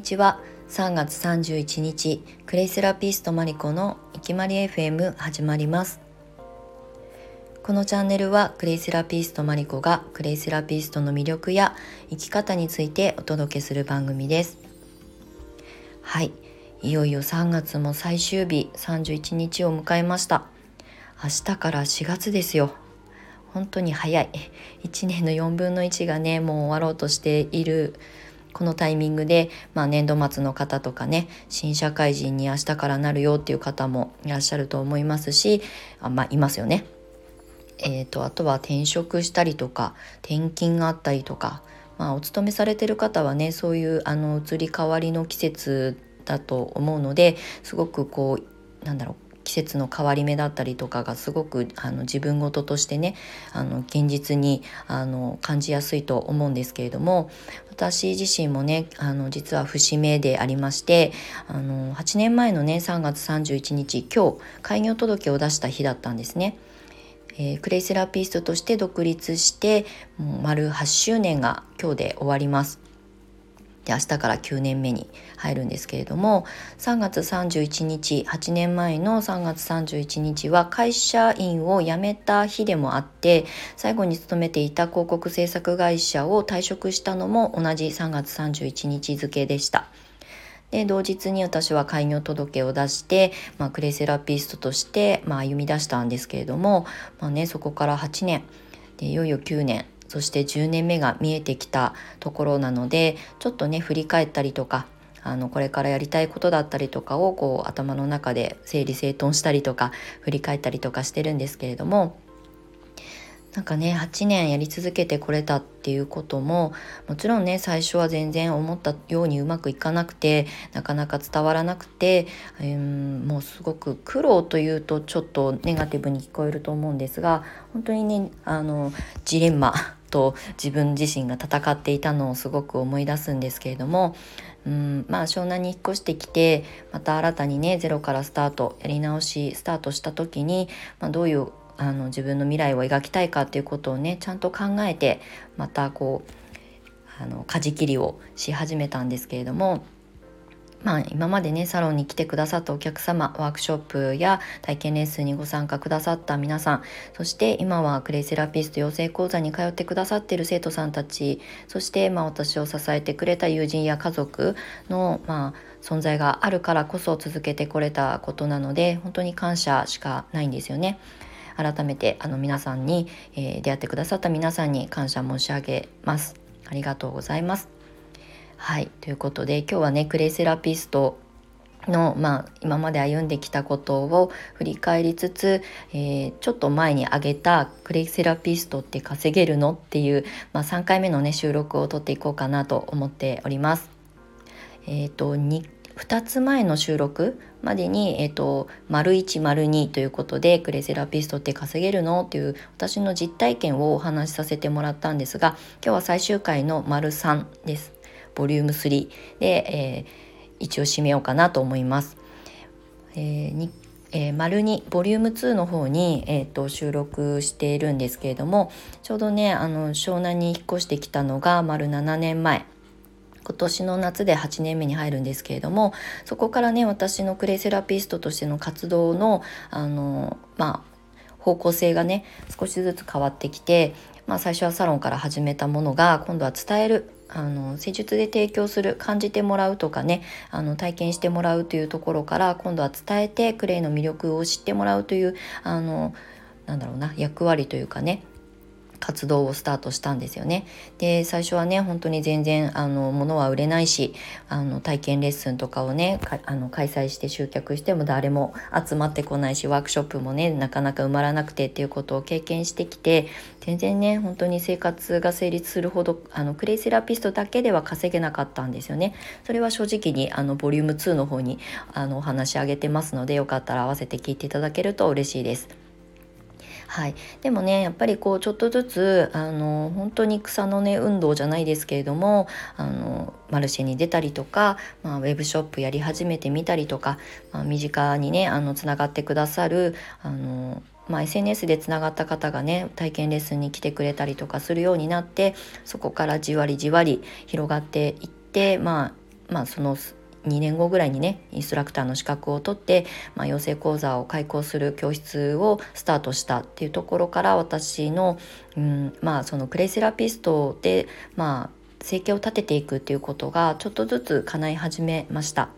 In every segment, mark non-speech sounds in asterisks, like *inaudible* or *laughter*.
にちは。3月31日クレイセラピストマリコのいきまり FM 始まります。このチャンネルはクレイセラピストマリコがクレイセラピストの魅力や生き方についてお届けする番組です。はい。いよいよ3月も最終日31日を迎えました。明日から4月ですよ。本当に早い。1年の4分の1がねもう終わろうとしているこのタイミングで、まあ、年度末の方とかね新社会人に明日からなるよっていう方もいらっしゃると思いますしあまあいますよね。えーと、あとは転職したりとか転勤があったりとか、まあ、お勤めされてる方はねそういうあの移り変わりの季節だと思うのですごくこうなんだろう季節の変わり目だったりとかがすごくあの自分事としてねあの現実にあの感じやすいと思うんですけれども私自身もねあの実は節目でありましてあの8年前のね3月31日今日開業届を出した日だったんですね。えー、クレイセラピストとして独立してもう丸8周年が今日で終わります。で明日から9年目に入るんですけれども3月31日8年前の3月31日は会社員を辞めた日でもあって最後に勤めていた広告制作会社を退職したのも同じ3月31日付でした。で同日に私は開業届を出して、まあ、クレセラピストとして、まあ、歩み出したんですけれども、まあね、そこから8年でいよいよ9年そして10年目が見えてきたところなのでちょっとね振り返ったりとかあのこれからやりたいことだったりとかをこう頭の中で整理整頓したりとか振り返ったりとかしてるんですけれどもなんかね8年やり続けてこれたっていうことももちろんね最初は全然思ったようにうまくいかなくてなかなか伝わらなくて、うんもうすごく苦労というとちょっとネガティブに聞こえると思うんですが本当にねあのジレンマと自分自身が戦っていたのをすごく思い出すんですけれどもうんまあ湘南に引っ越してきてまた新たにねゼロからスタートやり直しスタートした時に、まあ、どういうあの自分の未来を描きたいかっていうことをねちゃんと考えてまたこうあの舵切りをし始めたんですけれども。まあ、今までねサロンに来てくださったお客様ワークショップや体験レッスンにご参加くださった皆さんそして今はクレイセラピスト養成講座に通ってくださっている生徒さんたちそして、まあ、私を支えてくれた友人や家族の、まあ、存在があるからこそ続けてこれたことなので本当に感謝しかないんですよね。改めてあの皆さんに、えー、出会ってくださった皆さんに感謝申し上げます。ありがとうございます。はいということで今日はねクレイセラピストの、まあ、今まで歩んできたことを振り返りつつ、えー、ちょっと前に挙げた「クレイセラピストって稼げるの?」っていう、まあ、3回目のね収録を撮っていこうかなと思っております。えーと、2, 2つ前の収録までに、えーと、丸1丸2ということでクレセラピストって稼げるのっていう私の実体験をお話しさせてもらったんですが今日は最終回の丸3です。ボリューム3で、えー、一応締めようかなと思います。えー、えー、丸2ボリューム2の方に、えーと、収録しているんですけれどもちょうどねあの湘南に引っ越してきたのが丸7年前今年の夏で8年目に入るんですけれどもそこからね私のクレイセラピストとしての活動のあのまあ方向性がね少しずつ変わってきて、まあ、最初はサロンから始めたものが今度は伝えるあの施術で提供する感じてもらうとかねあの体験してもらうというところから今度は伝えてクレイの魅力を知ってもらうというあのなんだろうな役割というかね活動をスタートしたんですよね。で最初はね本当に全然あの物は売れないしあの体験レッスンとかをねあの開催して集客しても誰も集まってこないしワークショップもねなかなか埋まらなくてっていうことを経験してきて全然ね本当に生活が成立するほどあのクレイセラピストだけでは稼げなかったんですよね。それは正直にあのボリューム2の方にあのお話し上げてますのでよかったら合わせて聞いていただけると嬉しいです。はい、でもねやっぱりこうちょっとずつあの本当に草の根運動じゃないですけれどもあのマルシェに出たりとか、まあ、ウェブショップやり始めてみたりとか、まあ、身近にねあのつながってくださるあのまあ、SNS でつながった方がね体験レッスンに来てくれたりとかするようになってそこからじわりじわり広がっていってまあまあその2年後ぐらいにねインストラクターの資格を取って、まあ、養成講座を開講する教室をスタートしたっていうところから私の、うんまあ、そのクレイセラピストで、まあ、生計を立てていくっていうことがちょっとずつ叶い始めました。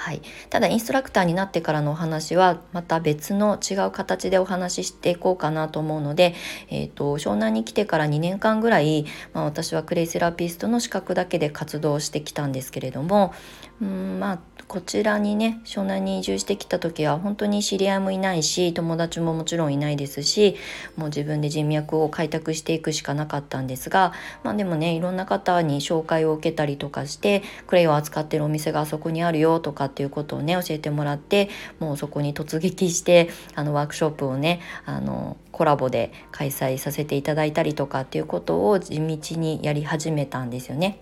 はい、ただインストラクターになってからのお話はまた別の違う形でお話ししていこうかなと思うので、えーと、湘南に来てから2年間ぐらい、まあ、私はクレイセラピストの資格だけで活動してきたんですけれどもうんまあこちらにね湘南に移住してきた時は本当に知り合いもいないし友達ももちろんいないですしもう自分で人脈を開拓していくしかなかったんですがまあでもねいろんな方に紹介を受けたりとかしてクレイを扱ってるお店があそこにあるよとかっていうことをね教えてもらってもうそこに突撃してあのワークショップをねあのコラボで開催させていただいたりとかっていうことを地道にやり始めたんですよね。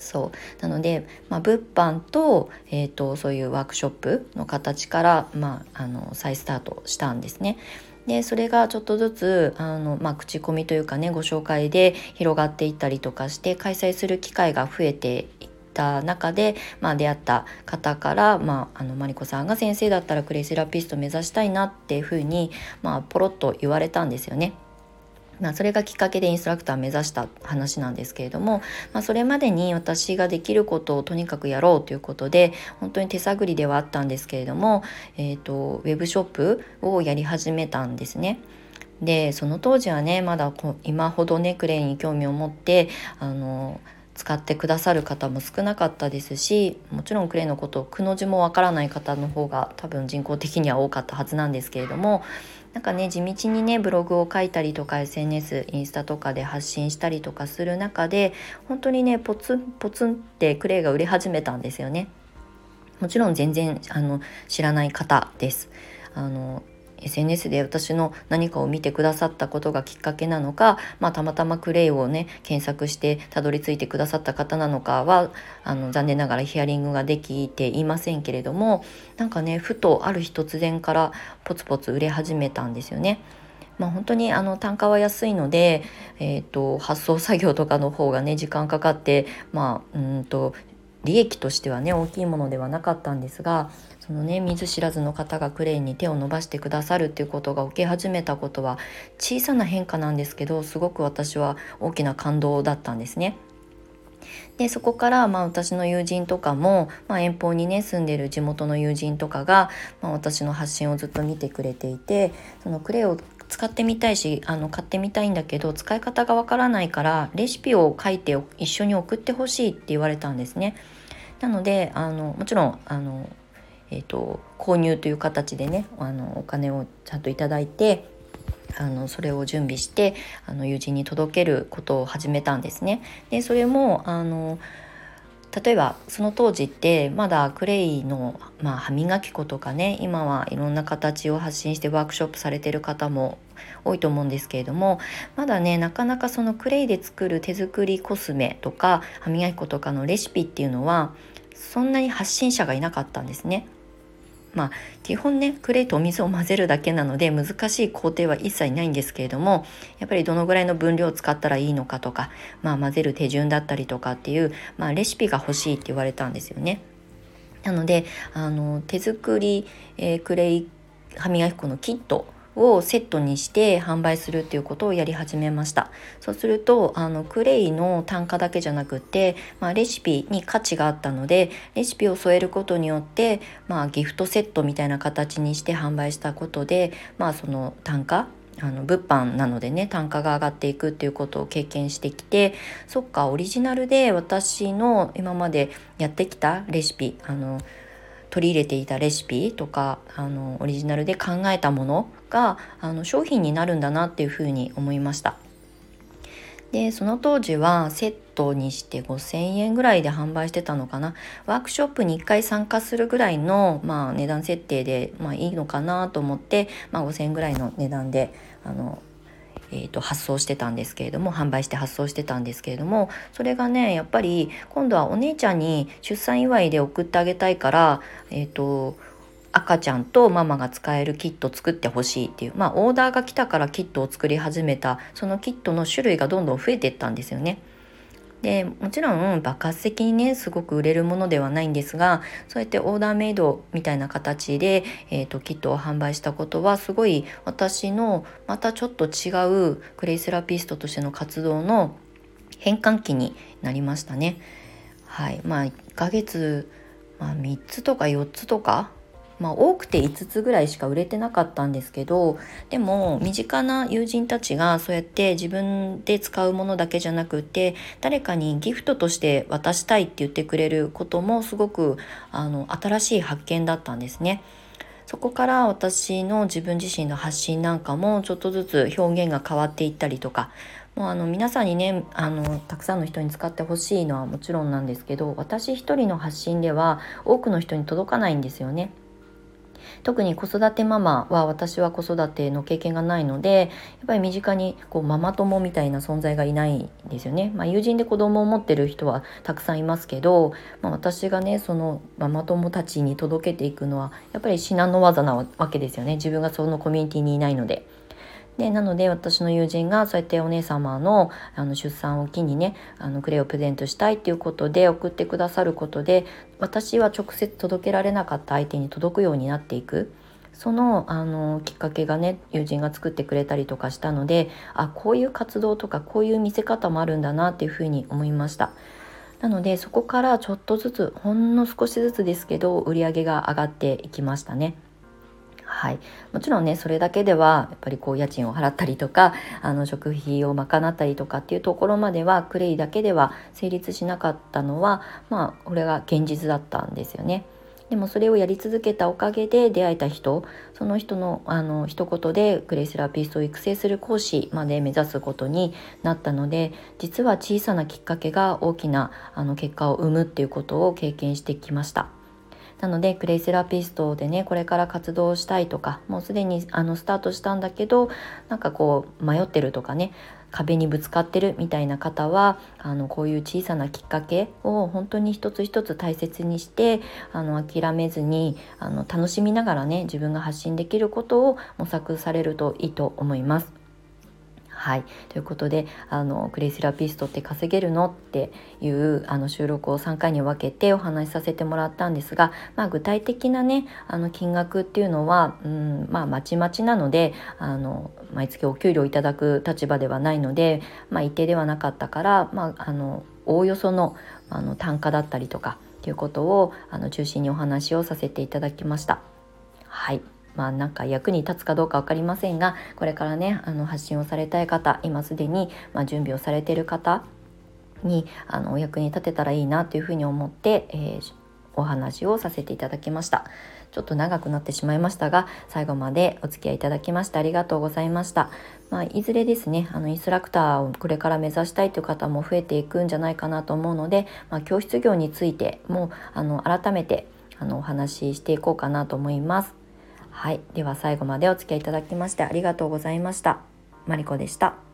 そうなので、まあ、物販と,、えーと、そういうワークショップの形から、まあ、あの再スタートしたんですね。でそれがちょっとずつあの、まあ、口コミというかねご紹介で広がっていったりとかして開催する機会が増えていた中で、まあ、出会った方から、まあ、あのマリコさんが先生だったらクレイセラピスト目指したいなっていうふうに、まあ、ポロッと言われたんですよね。まあ、それがきっかけでインストラクターを目指した話なんですけれども、まあ、それまでに私ができることをとにかくやろうということで本当に手探りではあったんですけれども、えーと、ウェブショップをやり始めたんですね。でその当時はねまだ今ほどねクレイに興味を持ってあの使ってくださる方も少なかったですしもちろんクレイのことをくの字もわからない方の方が多分人口的には多かったはずなんですけれどもなんかね地道にねブログを書いたりとか SNS インスタとかで発信したりとかする中で本当にねポツンポツンってクレイが売れ始めたんですよね。もちろん全然あの知らない方です。あの SNS で私の何かを見てくださったことがきっかけなのか、まあ、たまたまクレイをね検索してたどり着いてくださった方なのかはあの残念ながらヒアリングができていませんけれどもなんかねふとある日突然からポツポツ売れ始めたんですよね。まあ、本当にあの単価は安いので、えーと、発送作業とかの方がね時間かかってまあうんと利益としてはね大きいものではなかったんですがそのね見ず知らずの方がクレーンに手を伸ばしてくださるっていうことが起き始めたことは小さな変化なんですけどすごく私は大きな感動だったんですね。でそこからまあ私の友人とかも、まあ、遠方にね住んでる地元の友人とかが、まあ、私の発信をずっと見てくれていてそのクレを使ってみたいしあの買ってみたいんだけど使い方がわからないからレシピを書いて一緒に送ってほしいって言われたんですね。なのであのもちろんあのえーと、購入という形でねあのお金をちゃんといただいてあのそれを準備してあの友人に届けることを始めたんですね。でそれもあの例えばその当時ってまだクレイの、まあ、歯磨き粉とかね今はいろんな形を発信してワークショップされてる方も多いと思うんですけれどもまだねなかなかそのクレイで作る手作りコスメとか歯磨き粉とかのレシピっていうのはそんなに発信者がいなかったんですね。まあ基本ねクレーとお水を混ぜるだけなので難しい工程は一切ないんですけれどもやっぱりどのぐらいの分量を使ったらいいのかとか、まあ、混ぜる手順だったりとかっていう、まあ、レシピが欲しいって言われたんですよね。なのであの手作り、えー、クレイ歯磨き粉のキットをセットにして販売するっていうことをやり始めました。そうするとあのクレイの単価だけじゃなくて、まあ、レシピに価値があったのでレシピを添えることによって、まあ、ギフトセットみたいな形にして販売したことで、まあ、その単価あの物販なのでね単価が上がっていくっていうことを経験してきてそっかオリジナルで私の今までやってきたレシピあの取り入れていたレシピとかあのオリジナルで考えたものがあの商品になるんだなっていうふうに思いました。でその当時はセットにして5,000円ぐらいで販売してたのかなワークショップに1回参加するぐらいの、まあ、値段設定で、まあ、いいのかなと思って、まあ、5,000円ぐらいの値段であのえーと、発送してたんですけれども販売して発送してたんですけれどもそれがねやっぱり今度はお姉ちゃんに出産祝いで送ってあげたいから、えーと、赤ちゃんとママが使えるキット作ってほしいっていうまあオーダーが来たからキットを作り始めたそのキットの種類がどんどん増えていったんですよね。でもちろん爆発的にねすごく売れるものではないんですがそうやってオーダーメイドみたいな形で、えーと、キットを販売したことはすごい私のまたちょっと違うクレイセラピストとしての活動の変換期になりましたね。はいまあ、1ヶ月、まあ、3つとか4つとかまあ、多くて5つぐらいしか売れてなかったんですけどでも身近な友人たちがそうやって自分で使うものだけじゃなくて誰かにギフトとして渡したいって言ってくれることもすごくあの新しい発見だったんですね。そこから私の自分自身の発信なんかもちょっとずつ表現が変わっていったりとかもうあの皆さんにねあのたくさんの人に使ってほしいのはもちろんなんですけど私一人の発信では多くの人に届かないんですよね。特に子育てママは私は子育ての経験がないのでやっぱり身近にこうママ友みたいな存在がいないんですよね。まあ、友人で子供を持ってる人はたくさんいますけど、まあ、私がねそのママ友たちに届けていくのはやっぱり至難の業なわけですよね自分がそのコミュニティにいないので。でなので私の友人がそうやってお姉様のあの出産を機にねあのクレイをプレゼントしたいっていうことで送ってくださることで私は直接届けられなかった相手に届くようになっていく。そのあのきっかけがね友人が作ってくれたりとかしたのであこういう活動とかこういう見せ方もあるんだなっていうふうに思いましたなのでそこからちょっとずつほんの少しずつですけど売り上げが上がっていきましたねはい、もちろんねそれだけではやっぱりこう家賃を払ったりとか *laughs* あの食費を賄ったりとかっていうところまではクレイだけでは成立しなかったのはまあこれが現実だったんですよね。でもそれをやり続けたおかげで出会えた人その人のあの一言でクレイセラピストを育成する講師まで目指すことになったので実は小さなきっかけが大きなあの結果を生むっていうことを経験してきました。なのでクレイセラピストでねこれから活動したいとかもうすでにあのスタートしたんだけどなんかこう迷ってるとかね壁にぶつかってるみたいな方はあのこういう小さなきっかけを本当に一つ一つ大切にしてあの諦めずにあの楽しみながらね自分が発信できることを模索されるといいと思います。はい、ということであのクレイセラピストって稼げるの？っていうあの収録を3回に分けてお話しさせてもらったんですが、まあ、具体的なねあの金額っていうのは、うんまあ、まちまちなのであの毎月お給料いただく立場ではないので、まあ、一定ではなかったから、まあ、あのおおよそのあの単価だったりとかっていうことをあの中心にお話をさせていただきました。はい。まあなんか役に立つかどうか分かりませんがこれからねあの発信をされたい方今すでに、まあ、準備をされている方にあのお役に立てたらいいなというふうに思って、えー、お話をさせていただきました。ちょっと長くなってしまいましたが最後までお付き合いいただきましてありがとうございました、まあ、いずれですねあのインストラクターをこれから目指したいという方も増えていくんじゃないかなと思うので、まあ、教室業についてもあの改めてあのお話ししていこうかなと思います。はい。では最後までお付き合いいただきましてありがとうございました。マリコでした。